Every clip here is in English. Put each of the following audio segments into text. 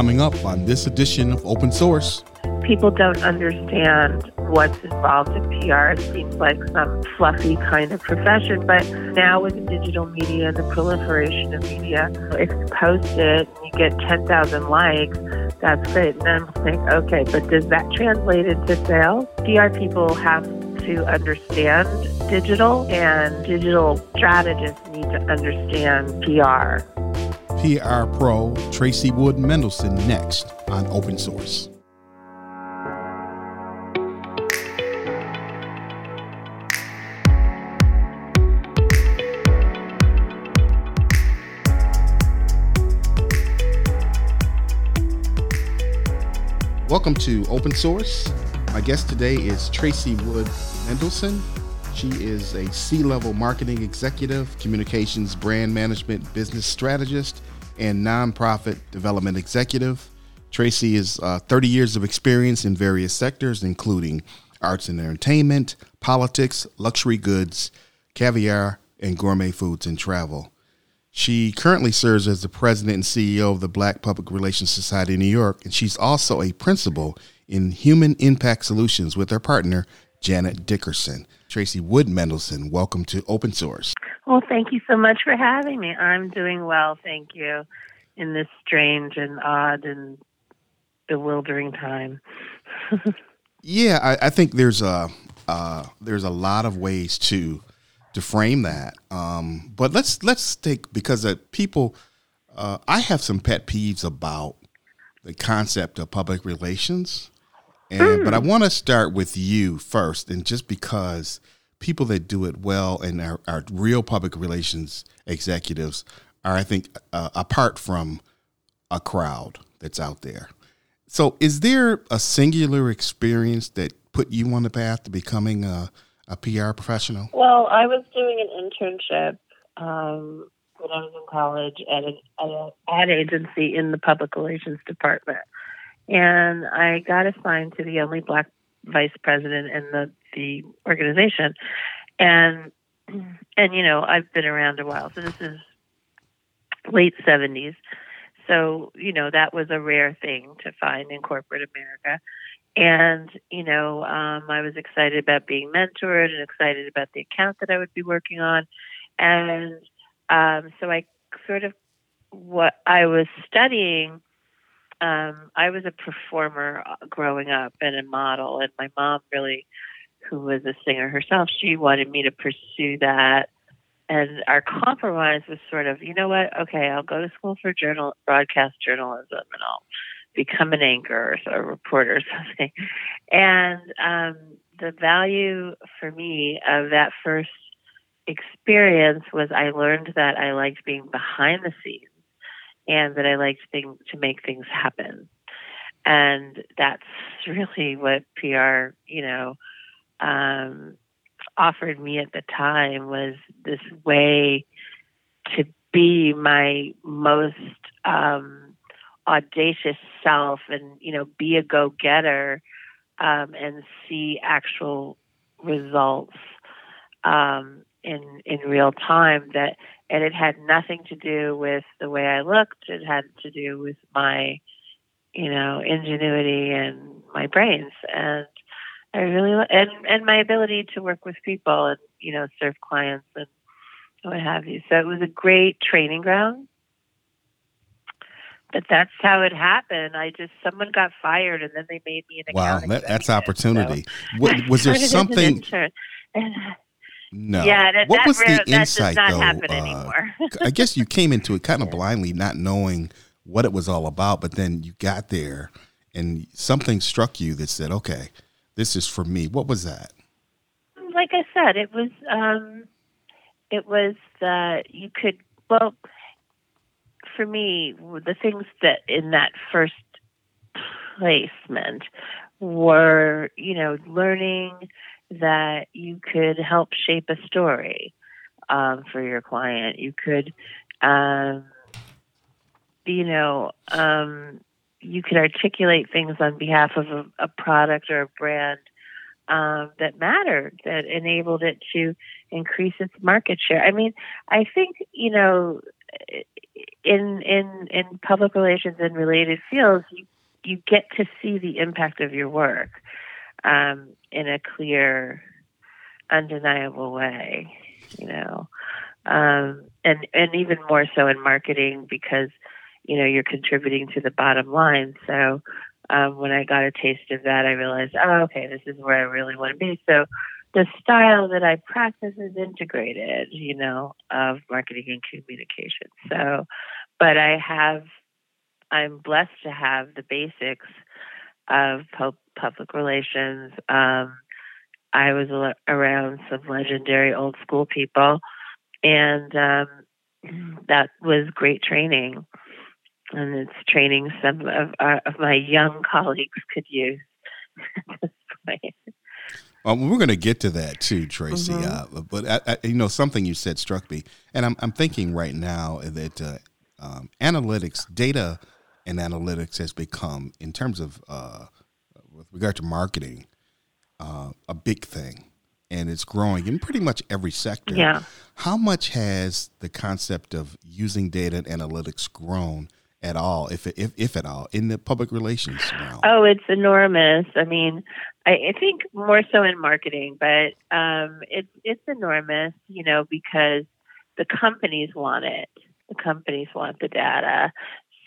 coming up on this edition of Open Source. People don't understand what's involved in PR. It seems like some fluffy kind of profession, but now with the digital media and the proliferation of media, if you post it and you get 10,000 likes, that's great. And then I'm think, okay, but does that translate into sales? PR people have to understand digital, and digital strategists need to understand PR. PR Pro Tracy Wood Mendelsohn next on Open Source. Welcome to Open Source. My guest today is Tracy Wood Mendelsohn. She is a C level marketing executive, communications, brand management, business strategist, and nonprofit development executive. Tracy is uh, 30 years of experience in various sectors, including arts and entertainment, politics, luxury goods, caviar, and gourmet foods and travel. She currently serves as the president and CEO of the Black Public Relations Society in New York, and she's also a principal in Human Impact Solutions with her partner, Janet Dickerson. Tracy Wood Mendelsohn, welcome to Open Source. Well, thank you so much for having me. I'm doing well, thank you, in this strange and odd and bewildering time. yeah, I, I, think there's a uh, there's a lot of ways to to frame that. Um, but let's let's take because uh, people, uh, I have some pet peeves about the concept of public relations, and mm. but I hmm. want to start with you first, and just because people that do it well and are, are real public relations executives are, I think, uh, apart from a crowd that's out there. So, is there a singular experience that put you on the path to becoming a a PR professional? Well, I was doing an internship um, when I was in college at an, at an ad agency in the public relations department, and I got assigned to the only black vice president in the the organization, and and you know I've been around a while, so this is late seventies. So, you know, that was a rare thing to find in corporate America. And, you know, um, I was excited about being mentored and excited about the account that I would be working on. And um, so I sort of, what I was studying, um, I was a performer uh, growing up and a model. And my mom really, who was a singer herself, she wanted me to pursue that. And our compromise was sort of, you know what? Okay, I'll go to school for journal broadcast journalism, and I'll become an anchor or a reporter or something. And um, the value for me of that first experience was I learned that I liked being behind the scenes and that I like thing, to make things happen. And that's really what PR, you know, um, offered me at the time was this way to be my most um, audacious self and you know be a go getter um, and see actual results um, in in real time that and it had nothing to do with the way I looked it had to do with my you know ingenuity and my brains and I really and and my ability to work with people and you know serve clients and what have you so it was a great training ground but that's how it happened. I just someone got fired, and then they made me an account. wow. That, that's opportunity. So was there something? No. Yeah. That, what that was the insight though? Uh, I guess you came into it kind of blindly, not knowing what it was all about, but then you got there, and something struck you that said, "Okay, this is for me." What was that? Like I said, it was. um It was that you could well for me, the things that in that first placement were, you know, learning that you could help shape a story um, for your client. You could, um, you know, um, you could articulate things on behalf of a, a product or a brand um, that mattered, that enabled it to increase its market share. I mean, I think, you know, in in in public relations and related fields, you you get to see the impact of your work um, in a clear, undeniable way. You know, um, and and even more so in marketing because you know you're contributing to the bottom line. So um, when I got a taste of that, I realized, oh, okay, this is where I really want to be. So the style that I practice is integrated, you know, of marketing and communication. So, but I have, I'm blessed to have the basics of public relations. Um, I was around some legendary old school people, and um, that was great training. And it's training some of, our, uh, of my young colleagues could use at this point. Um, we're going to get to that too, Tracy. Mm-hmm. Uh, but I, I, you know, something you said struck me, and I'm, I'm thinking right now that uh, um, analytics, data, and analytics has become, in terms of uh, regard to marketing, uh, a big thing, and it's growing in pretty much every sector. Yeah. How much has the concept of using data and analytics grown? at all, if if if at all, in the public relations realm? Oh, it's enormous. I mean, I, I think more so in marketing, but um, it's it's enormous. You know, because the companies want it. The companies want the data.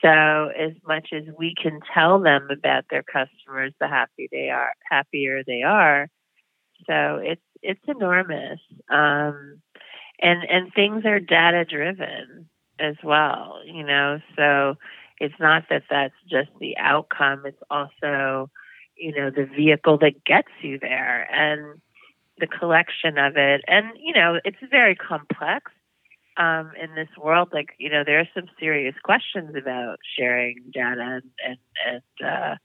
So as much as we can tell them about their customers, the happy they are, happier they are. So it's it's enormous, um, and and things are data driven as well, you know. So it's not that that's just the outcome, it's also, you know, the vehicle that gets you there and the collection of it. And, you know, it's very complex um, in this world. Like, you know, there are some serious questions about sharing data and, and, and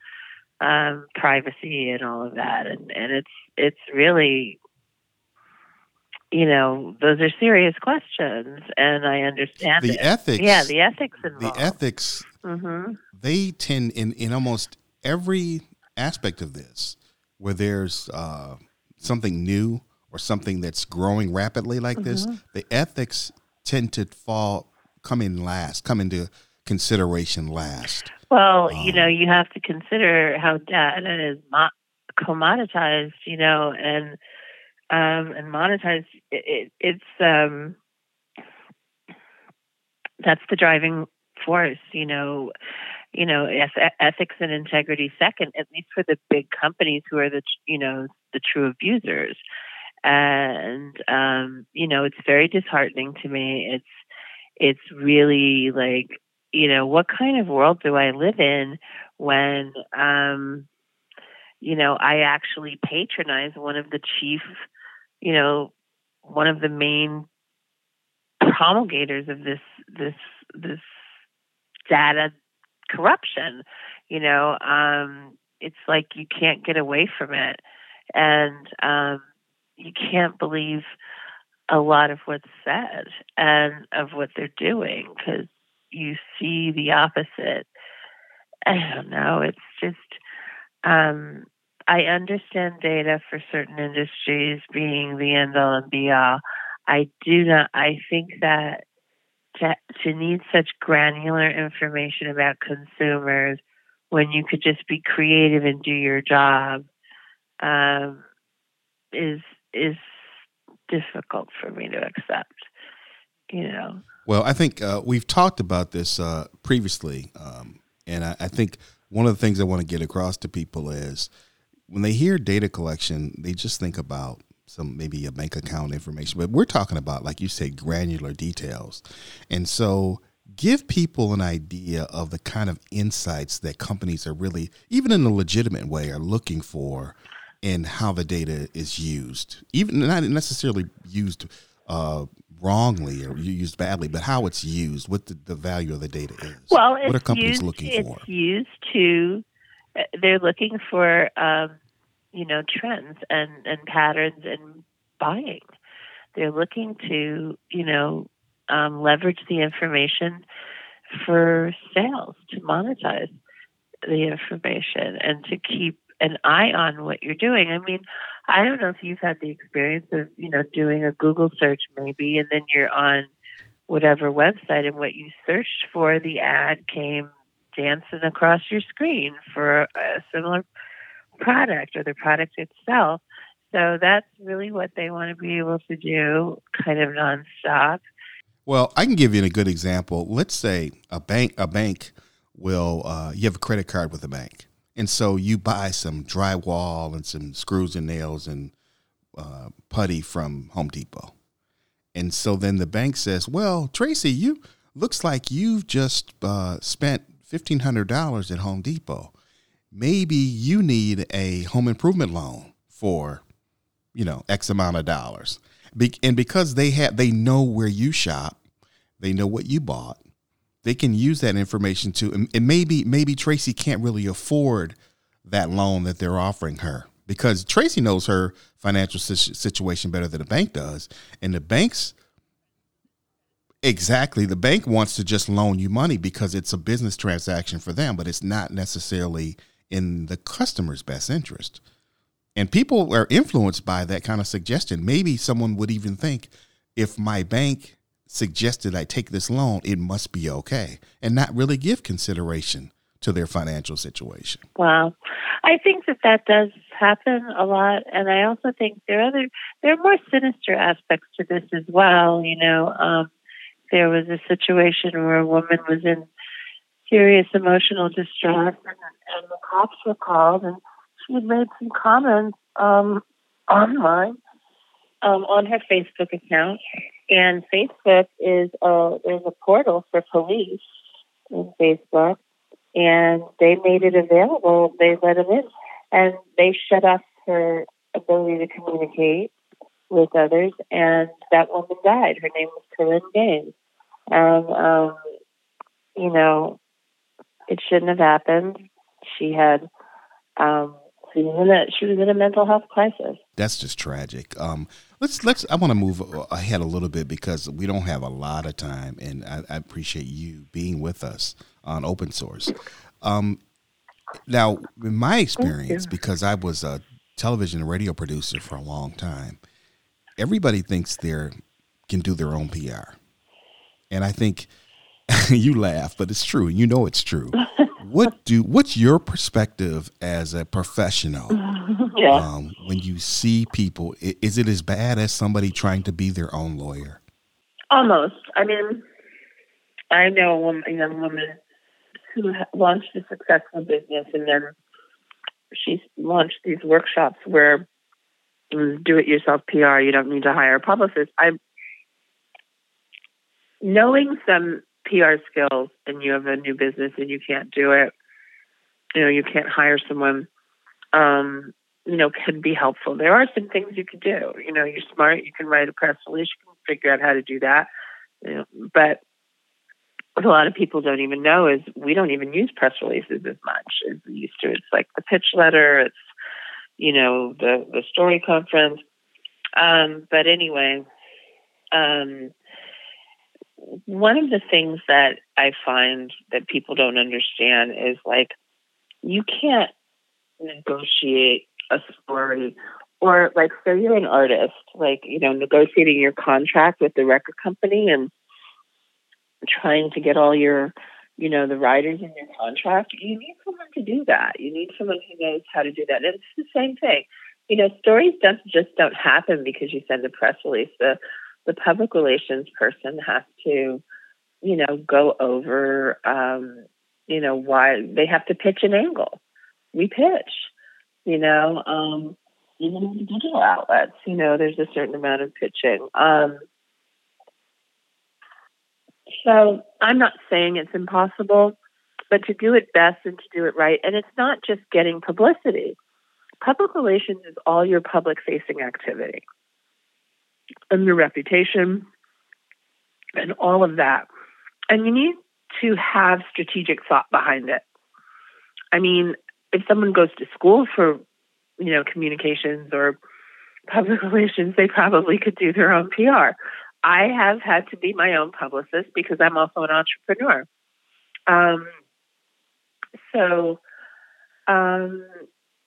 uh, um, privacy and all of that. And, and it's, it's really you know, those are serious questions, and I understand the it. ethics. Yeah, the ethics involved. The ethics. Mm-hmm. They tend in in almost every aspect of this, where there's uh, something new or something that's growing rapidly like mm-hmm. this, the ethics tend to fall come in last, come into consideration last. Well, um, you know, you have to consider how data is mo- commoditized, you know, and um, and monetize it, it, it's um, that's the driving force you know you know ethics and integrity second at least for the big companies who are the you know the true abusers and um you know it's very disheartening to me it's it's really like you know what kind of world do i live in when um you know i actually patronize one of the chief you know, one of the main promulgators of this this this data corruption. You know, um, it's like you can't get away from it, and um, you can't believe a lot of what's said and of what they're doing because you see the opposite. I don't know. It's just um, I understand data for certain industries being the end all and be all. I do not. I think that to, to need such granular information about consumers when you could just be creative and do your job um, is is difficult for me to accept. You know. Well, I think uh, we've talked about this uh, previously, um, and I, I think one of the things I want to get across to people is when they hear data collection, they just think about some maybe a bank account information, but we're talking about, like you said, granular details. And so give people an idea of the kind of insights that companies are really, even in a legitimate way, are looking for in how the data is used, even not necessarily used uh, wrongly or used badly, but how it's used, what the, the value of the data is. Well, what are companies used, looking it's for? It's used to they're looking for um, you know trends and and patterns in buying. They're looking to you know um, leverage the information for sales to monetize the information and to keep an eye on what you're doing. I mean, I don't know if you've had the experience of you know doing a Google search maybe, and then you're on whatever website and what you searched for, the ad came dancing across your screen for a similar product or the product itself. So that's really what they want to be able to do, kind of nonstop. Well, I can give you a good example. Let's say a bank, a bank will, uh, you have a credit card with a bank, and so you buy some drywall and some screws and nails and uh, putty from Home Depot, and so then the bank says, "Well, Tracy, you looks like you've just uh, spent fifteen hundred dollars at Home Depot. Maybe you need a home improvement loan for, you know, X amount of dollars." Be- and because they have they know where you shop, they know what you bought. They can use that information to and maybe maybe Tracy can't really afford that loan that they're offering her because Tracy knows her financial situation better than the bank does, and the bank's exactly the bank wants to just loan you money because it's a business transaction for them, but it's not necessarily in the customer's best interest. And people are influenced by that kind of suggestion. Maybe someone would even think if my bank suggested I take this loan, it must be okay, and not really give consideration to their financial situation. Wow. I think that that does happen a lot, and I also think there are other there are more sinister aspects to this as well. You know, um, there was a situation where a woman was in serious emotional distress, and, and the cops were called, and she had made some comments um, online um, on her Facebook account, and Facebook is a there's a portal for police in Facebook, and they made it available. They let them in, and they shut off her ability to communicate with others. And that woman died. Her name was Korryn Gaines, and um, you know, it shouldn't have happened. She had um, she was in a she was in a mental health crisis. That's just tragic. Um, let's let's. I want to move ahead a little bit because we don't have a lot of time, and I, I appreciate you being with us on open source. Um, now, in my experience, because I was a television and radio producer for a long time, everybody thinks they can do their own PR, and I think you laugh, but it's true. You know it's true. what do what's your perspective as a professional yeah. um, when you see people? Is it as bad as somebody trying to be their own lawyer? Almost. I mean, I know a, woman, a young woman who launched a successful business, and then she launched these workshops where do-it-yourself PR. You don't need to hire a publicist. I'm knowing some PR skills and you have a new business and you can't do it, you know, you can't hire someone, um, you know, can be helpful. There are some things you can do. You know, you're smart, you can write a press release, you can figure out how to do that. You know, but what a lot of people don't even know is we don't even use press releases as much as we used to. It's like the pitch letter, it's you know, the the story conference. Um, but anyway, um, one of the things that I find that people don't understand is like you can't negotiate a story or like so you're an artist like you know negotiating your contract with the record company and trying to get all your you know the writers in your contract you need someone to do that. You need someone who knows how to do that. And it's the same thing. You know stories don't just don't happen because you send a press release. The the public relations person has to, you know, go over, um, you know, why they have to pitch an angle. We pitch, you know, um, even in digital outlets, you know, there's a certain amount of pitching. Um, so I'm not saying it's impossible, but to do it best and to do it right, and it's not just getting publicity. Public relations is all your public facing activity and your reputation and all of that. And you need to have strategic thought behind it. I mean, if someone goes to school for, you know, communications or public relations, they probably could do their own PR. I have had to be my own publicist because I'm also an entrepreneur. Um, so, um,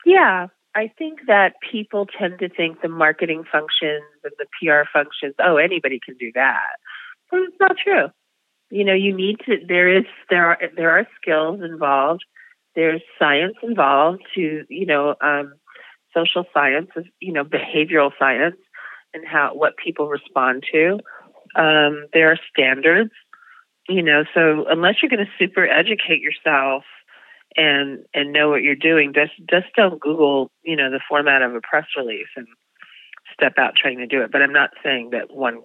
yeah, I think that people tend to think the marketing functions and the PR functions, oh, anybody can do that. Well, it's not true. You know, you need to. There is there are there are skills involved. There's science involved to you know um, social science, you know, behavioral science, and how what people respond to. Um, there are standards, you know. So unless you're going to super educate yourself and and know what you're doing, just just don't Google, you know, the format of a press release and step out trying to do it. But I'm not saying that one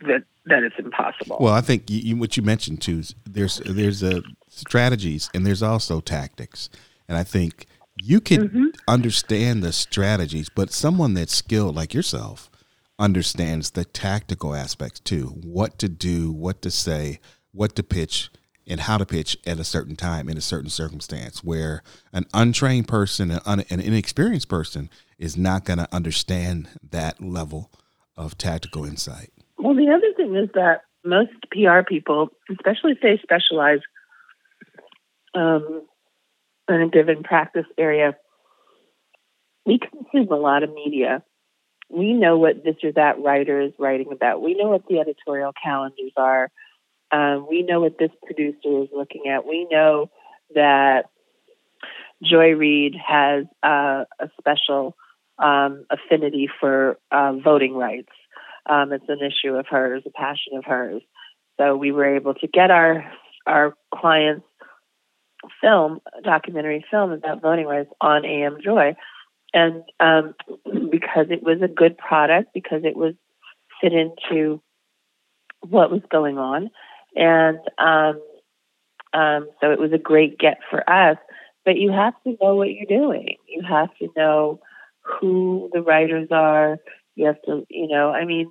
that that it's impossible. Well, I think you, what you mentioned too is there's there's a strategies and there's also tactics, and I think you can mm-hmm. understand the strategies, but someone that's skilled like yourself understands the tactical aspects too. What to do, what to say, what to pitch, and how to pitch at a certain time in a certain circumstance. Where an untrained person, an, un, an inexperienced person, is not going to understand that level of tactical insight. Well, the other thing is that most PR people, especially if they specialize um, in a given practice area, we consume a lot of media. We know what this or that writer is writing about. We know what the editorial calendars are. Um, we know what this producer is looking at. We know that Joy Reid has uh, a special um, affinity for uh, voting rights. Um, it's an issue of hers, a passion of hers. So we were able to get our our clients film, documentary film about voting rights on AM Joy, and um, because it was a good product, because it was fit into what was going on, and um, um, so it was a great get for us. But you have to know what you're doing. You have to know who the writers are. You have to, you know, I mean,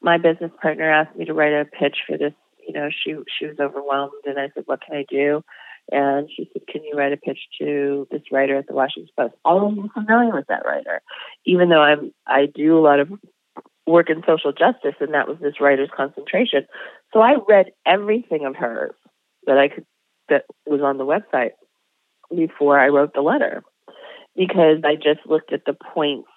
my business partner asked me to write a pitch for this. You know, she she was overwhelmed, and I said, "What can I do?" And she said, "Can you write a pitch to this writer at the Washington Post?" I'm familiar with that writer, even though I'm I do a lot of work in social justice, and that was this writer's concentration. So I read everything of hers that I could that was on the website before I wrote the letter because I just looked at the points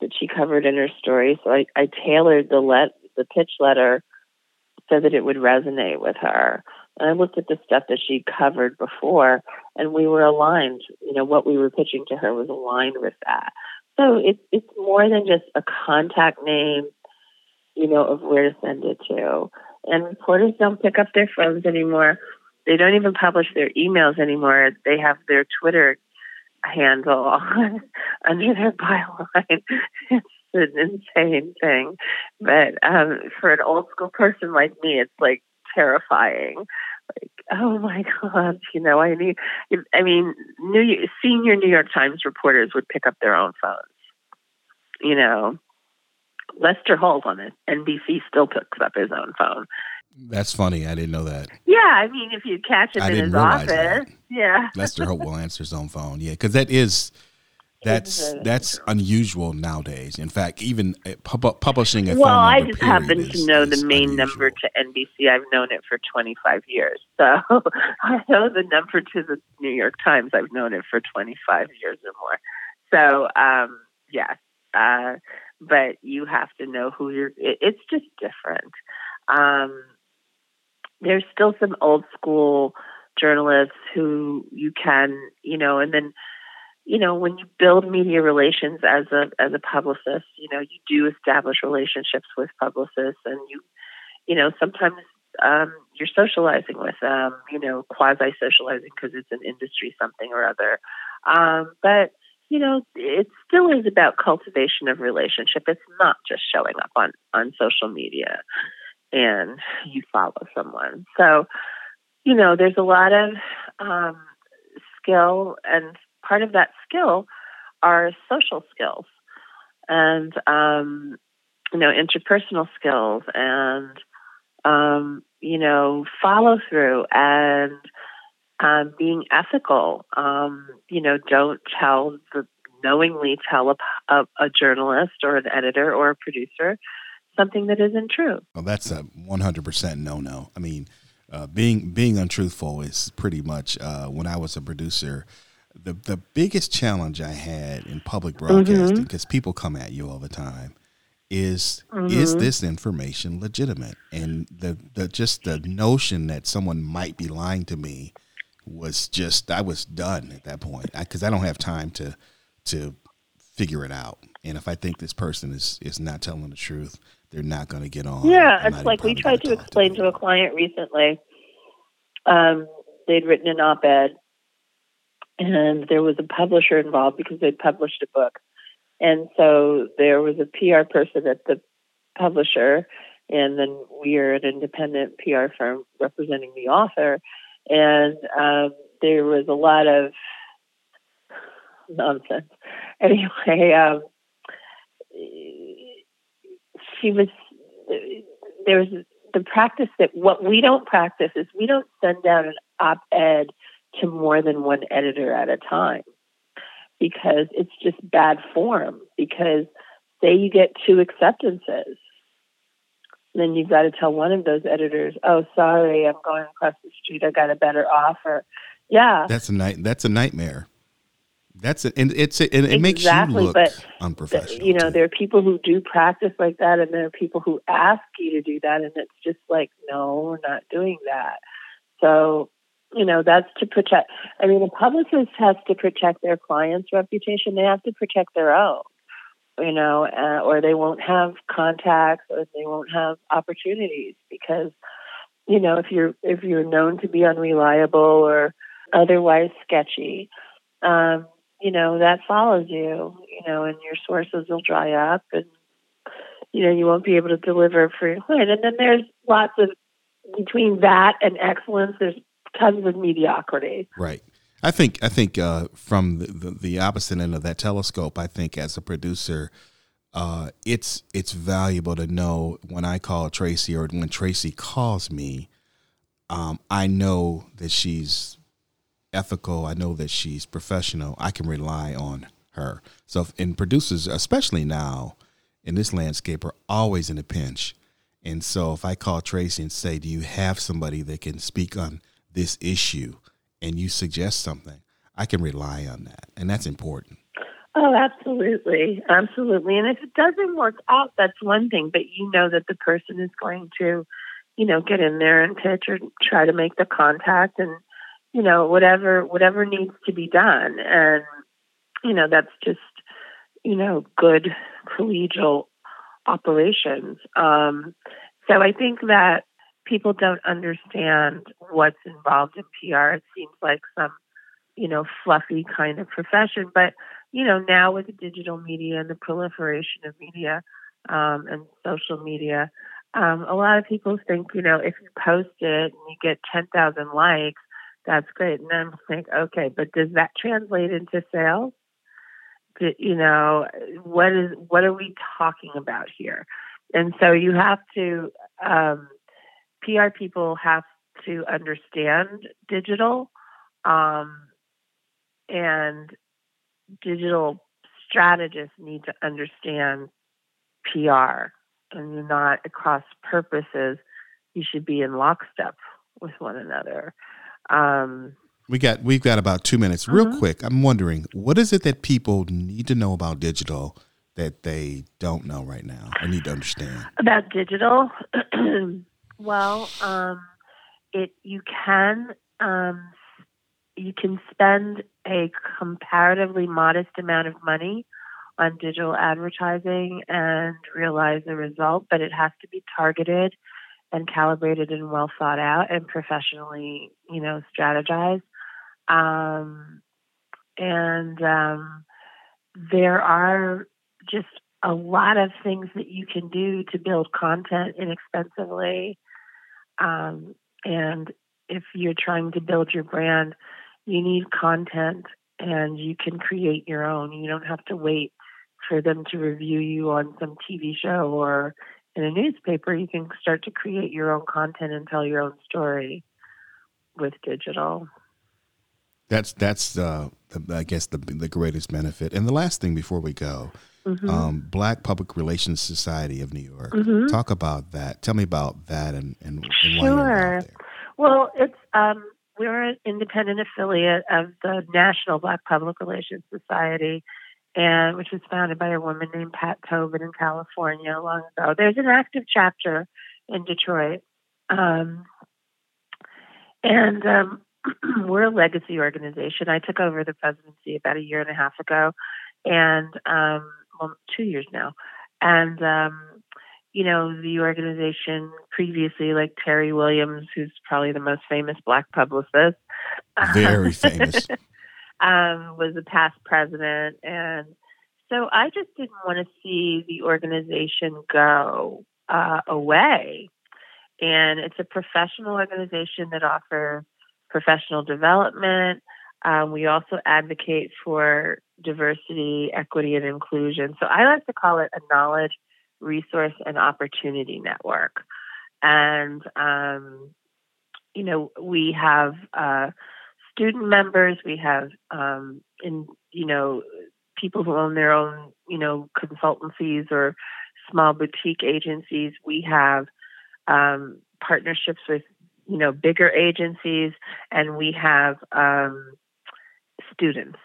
that she covered in her story. So I, I tailored the let the pitch letter so that it would resonate with her. And I looked at the stuff that she covered before, and we were aligned. You know, what we were pitching to her was aligned with that. So it's it's more than just a contact name, you know, of where to send it to. And reporters don't pick up their phones anymore. They don't even publish their emails anymore. They have their Twitter handle under their byline. It's an insane thing. But um, for an old school person like me, it's like terrifying. Like, oh my God, you know, I need, I mean, New senior New York Times reporters would pick up their own phones. You know, Lester Holt on it, NBC still picks up his own phone. That's funny. I didn't know that. Yeah, I mean, if you catch him I in his office, that. yeah. Lester Holt will answer his own phone. Yeah, because that is that's that's unusual nowadays. In fact, even pub- publishing a well, I just happen is, to know the main unusual. number to NBC. I've known it for 25 years, so I know the number to the New York Times. I've known it for 25 years or more. So, um, yes, uh, but you have to know who you're. It, it's just different. Um, there's still some old school journalists who you can, you know, and then, you know, when you build media relations as a as a publicist, you know, you do establish relationships with publicists, and you, you know, sometimes um, you're socializing with them, you know, quasi socializing because it's an industry something or other. Um, but you know, it still is about cultivation of relationship. It's not just showing up on on social media and you follow someone. So, you know, there's a lot of um, skill, and part of that skill are social skills and, um, you know, interpersonal skills and, um, you know, follow through and um, being ethical. Um, you know, don't tell the knowingly tell a, a, a journalist or an editor or a producer something that isn't true. Well, that's a 100% no-no. I mean, uh, being being untruthful is pretty much uh, when I was a producer. The the biggest challenge I had in public broadcasting because mm-hmm. people come at you all the time, is mm-hmm. is this information legitimate? And the the just the notion that someone might be lying to me was just I was done at that point because I, I, don't have time to to figure it out. And if I think this person is is not telling the truth, they're not going to get on. Yeah, it's like we tried to explain to, to, a client recently. Um, they'd written an op-ed, and there was a publisher involved because they'd published a book, and so there was a PR person at the publisher, and then we are an independent PR firm representing the author and um, there was a lot of nonsense. Anyway, um, she was there was the practice that what we don't practice is we don't send out an op-ed to more than one editor at a time because it's just bad form because say you get two acceptances then you've got to tell one of those editors, "Oh, sorry, I'm going across the street. I got a better offer." Yeah, that's a night. That's a nightmare. That's it, and it's it, and it exactly, makes you look but unprofessional. you know, too. there are people who do practice like that, and there are people who ask you to do that, and it's just like, no, we're not doing that. So, you know, that's to protect. I mean, a publicist has to protect their client's reputation. They have to protect their own you know, uh, or they won't have contacts or they won't have opportunities because, you know, if you're if you're known to be unreliable or otherwise sketchy, um, you know, that follows you, you know, and your sources will dry up and you know, you won't be able to deliver for your client. And then there's lots of between that and excellence, there's tons of mediocrity. Right. I think I think uh, from the, the, the, opposite end of that telescope, I think as a producer, uh, it's it's valuable to know when I call Tracy or when Tracy calls me, um, I know that she's ethical. I know that she's professional. I can rely on her. So, and producers, especially now in this landscape, are always in a pinch. And so, if I call Tracy and say, "Do you have somebody that can speak on this issue?" And you suggest something, I can rely on that. And that's important. Oh, absolutely. Absolutely. And if it doesn't work out, that's one thing, but you know that the person is going to, you know, get in there and pitch or try to make the contact and, you know, whatever whatever needs to be done. And, you know, that's just, you know, good collegial operations. Um, so I think that people don't understand what's involved in PR. It seems like some, you know, fluffy kind of profession. But, you know, now with the digital media and the proliferation of media um, and social media, um, a lot of people think, you know, if you post it and you get 10,000 likes, that's great. And then think, okay, but does that translate into sales? You know, what is what are we talking about here? And so you have to um, PR people have to understand digital, um, and digital strategists need to understand PR, and you're not across purposes. You should be in lockstep with one another. Um, we got we've got about two minutes. Real mm-hmm. quick, I'm wondering what is it that people need to know about digital that they don't know right now I need to understand about digital. Well, um, it you can um, you can spend a comparatively modest amount of money on digital advertising and realize the result, but it has to be targeted and calibrated and well thought out and professionally, you know, strategized. Um, and um, there are just a lot of things that you can do to build content inexpensively um, and if you're trying to build your brand, you need content and you can create your own. You don't have to wait for them to review you on some TV show or in a newspaper. You can start to create your own content and tell your own story with digital. That's that's uh, I guess the the greatest benefit. And the last thing before we go, mm-hmm. um, Black Public Relations Society of New York. Mm-hmm. Talk about that. Tell me about that and and, and sure. Well, it's um, we're an independent affiliate of the National Black Public Relations Society, and which was founded by a woman named Pat Tobin in California long ago. There's an active chapter in Detroit, um, and um, we're a legacy organization. I took over the presidency about a year and a half ago, and um, well, two years now, and um, you know the organization previously, like Terrie Williams, who's probably the most famous black publicist, very famous. um, was a past president. And so I just didn't want to see the organization go uh, away. And it's a professional organization that offers professional development. Um, we also advocate for diversity, equity, and inclusion. So I like to call it a knowledge, resource, and opportunity network. And, um, you know, we have uh, student members. We have, um, in you know, people who own their own, you know, consultancies or small boutique agencies. We have um, partnerships with, you know, bigger agencies, and we have um, students.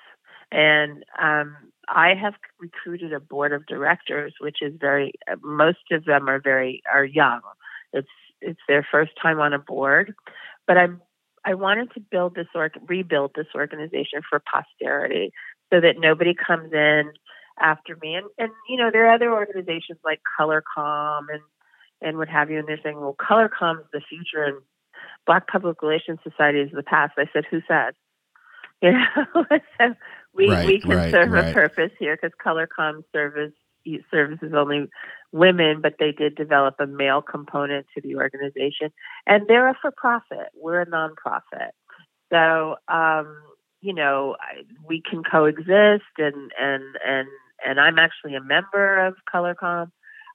And um, I have recruited a board of directors, which is very. Most of them are very are young. It's it's their first time on a board, but I'm I wanted to build this or rebuild this organization for posterity so that nobody comes in after me. And, and you know, there are other organizations like ColorComm and, and what have you, and they're saying, well, ColorComm is the future and Black Public Relations Society is the past. I said, who said? You know, so we, right, we can right, serve right. a purpose here because ColorComm service services only women, but they did develop a male component to the organization. And they're a for profit. We're a nonprofit. So, um, you know, I, we can coexist and, and, and, and I'm actually a member of ColorComm,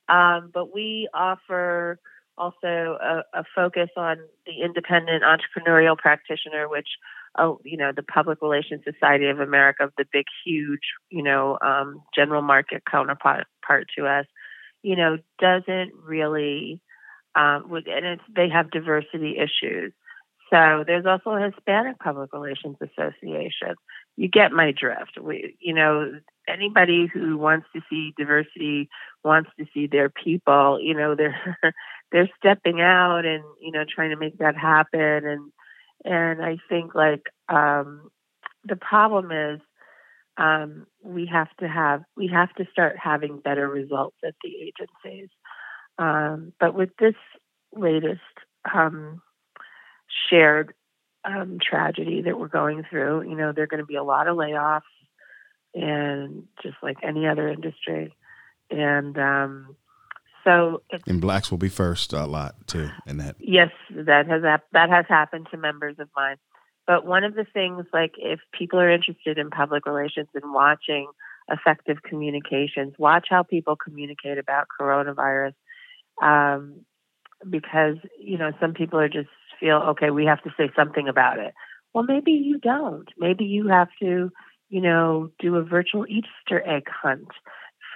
Um, but we offer also a, a, focus on the independent entrepreneurial practitioner, which, uh, you know, the Public Relations Society of America, the big, huge, you know, um, general market counterpart part to us, you know, doesn't really, um, and it's, they have diversity issues. So there's also a Hispanic Public Relations Association. You get my drift. We, you know, anybody who wants to see diversity wants to see their people. You know, they're they're stepping out and you know trying to make that happen. And and I think like um, the problem is um, we have to have we have to start having better results at the agencies. Um, but with this latest um, shared um, tragedy that we're going through, you know, there are going to be a lot of layoffs, and just like any other industry, and um, so and blacks will be first a lot too in that. Yes, that has that has happened to members of mine. But one of the things, like if people are interested in public relations and watching effective communications, watch how people communicate about coronavirus. Um, because, you know, some people are just feel, okay, we have to say something about it. Well, maybe you don't. Maybe you have to, you know, do a virtual Easter egg hunt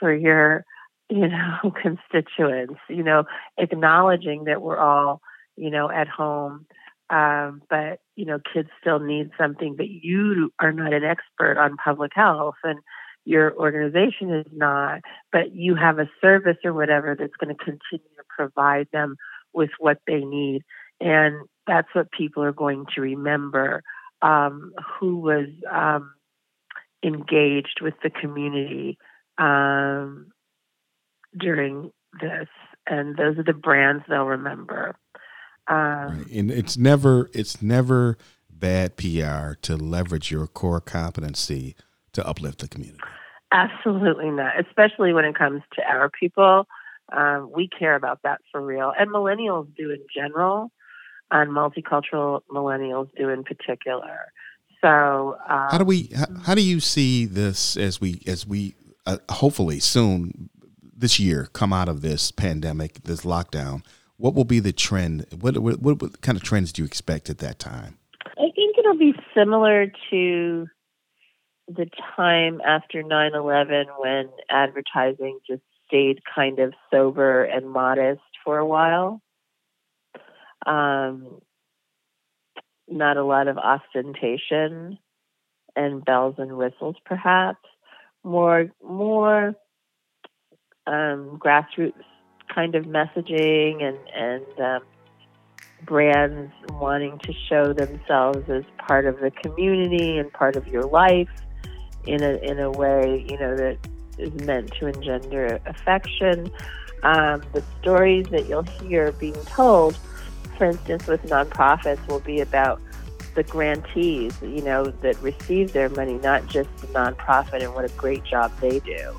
for your, you know, constituents, you know, acknowledging that we're all, you know, at home um, but you know, kids still need something. But you are not an expert on public health, and your organization is not. But you have a service or whatever that's going to continue to provide them with what they need, and that's what people are going to remember. Um, who was um, engaged with the community um, during this, and those are the brands they'll remember. Um, right. And it's never it's never bad PR to leverage your core competency to uplift the community. Absolutely not, especially when it comes to our people. Um, we care about that for real, and millennials do in general, and multicultural millennials do in particular. So, um, how do we? How, how, do you see this as we as we uh, hopefully soon this year come out of this pandemic, this lockdown? what will be the trend? What, what, what kind of trends do you expect at that time? I think it'll be similar to the time after 9 11 when advertising just stayed kind of sober and modest for a while. Um, not a lot of ostentation and bells and whistles, perhaps. more more um, grassroots kind of messaging and and um, brands wanting to show themselves as part of the community and part of your life in a in a way you know that is meant to engender affection. Um, the stories that you'll hear being told, for instance, with nonprofits, will be about the grantees, you know, that receive their money, not just the nonprofit and what a great job they do.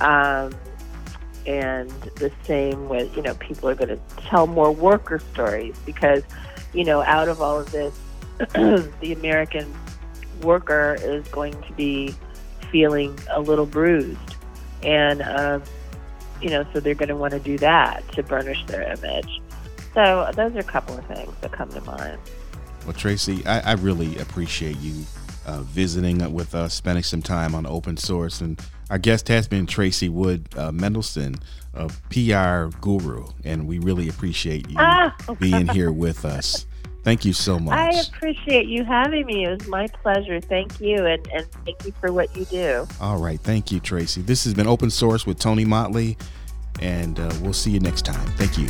Um, and the same with, you know, people are going to tell more worker stories because, you know, out of all of this, the American worker is going to be feeling a little bruised. And, um, you know, so they're going to want to do that to burnish their image. So those are a couple of things that come to mind. Well, Tracy, I, I really appreciate you uh, visiting with us, spending some time on open source. And our guest has been Tracy Wood uh, Mendelsohn, a PR guru, and we really appreciate you ah. being here with us. Thank you so much. I appreciate you having me. It was my pleasure. Thank you, and, and thank you for what you do. All right. Thank you, Tracy. This has been Open Source with Tony Mottley, and uh, we'll see you next time. Thank you.